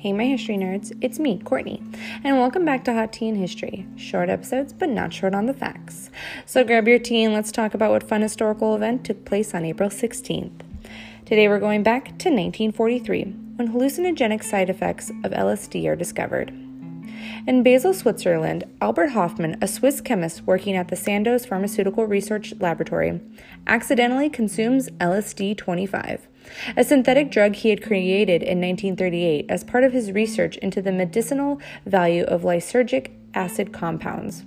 Hey, my history nerds, it's me, Courtney, and welcome back to Hot Tea in History. Short episodes, but not short on the facts. So grab your tea and let's talk about what fun historical event took place on April 16th. Today we're going back to 1943, when hallucinogenic side effects of LSD are discovered. In Basel, Switzerland, Albert Hofmann, a Swiss chemist working at the Sandoz Pharmaceutical Research Laboratory, accidentally consumes LSD 25 a synthetic drug he had created in 1938 as part of his research into the medicinal value of lysergic acid compounds.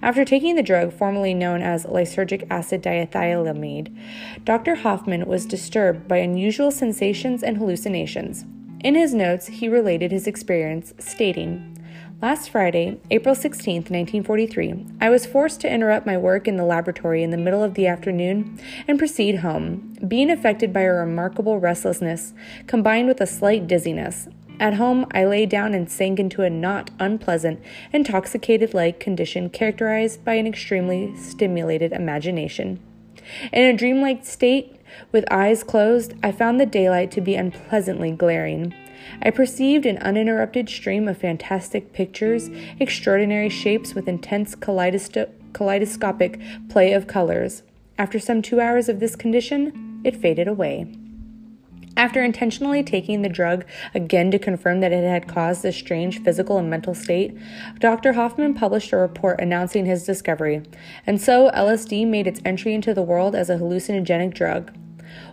After taking the drug, formerly known as lysergic acid diethylamide, Dr. Hofmann was disturbed by unusual sensations and hallucinations. In his notes, he related his experience, stating, Last Friday, April 16, 1943, I was forced to interrupt my work in the laboratory in the middle of the afternoon and proceed home, being affected by a remarkable restlessness combined with a slight dizziness. At home, I lay down and sank into a not unpleasant, intoxicated like condition characterized by an extremely stimulated imagination. In a dreamlike state, with eyes closed, I found the daylight to be unpleasantly glaring. I perceived an uninterrupted stream of fantastic pictures, extraordinary shapes with intense kaleidoscopic play of colors. After some two hours of this condition, it faded away. After intentionally taking the drug again to confirm that it had caused this strange physical and mental state, Dr. Hofmann published a report announcing his discovery, and so LSD made its entry into the world as a hallucinogenic drug.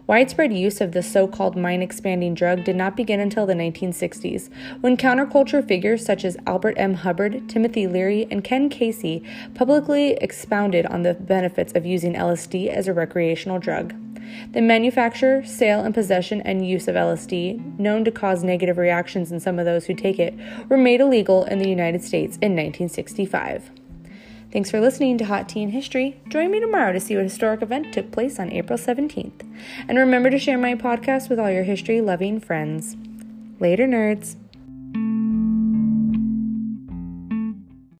Widespread use of the so called mind expanding drug did not begin until the 1960s, when counterculture figures such as Albert M. Hubbard, Timothy Leary, and Ken Kesey publicly expounded on the benefits of using LSD as a recreational drug. The manufacture, sale, and possession and use of LSD, known to cause negative reactions in some of those who take it, were made illegal in the United States in 1965. Thanks for listening to Hot Tea in History. Join me tomorrow to see what historic event took place on April 17th. And remember to share my podcast with all your history loving friends. Later, nerds.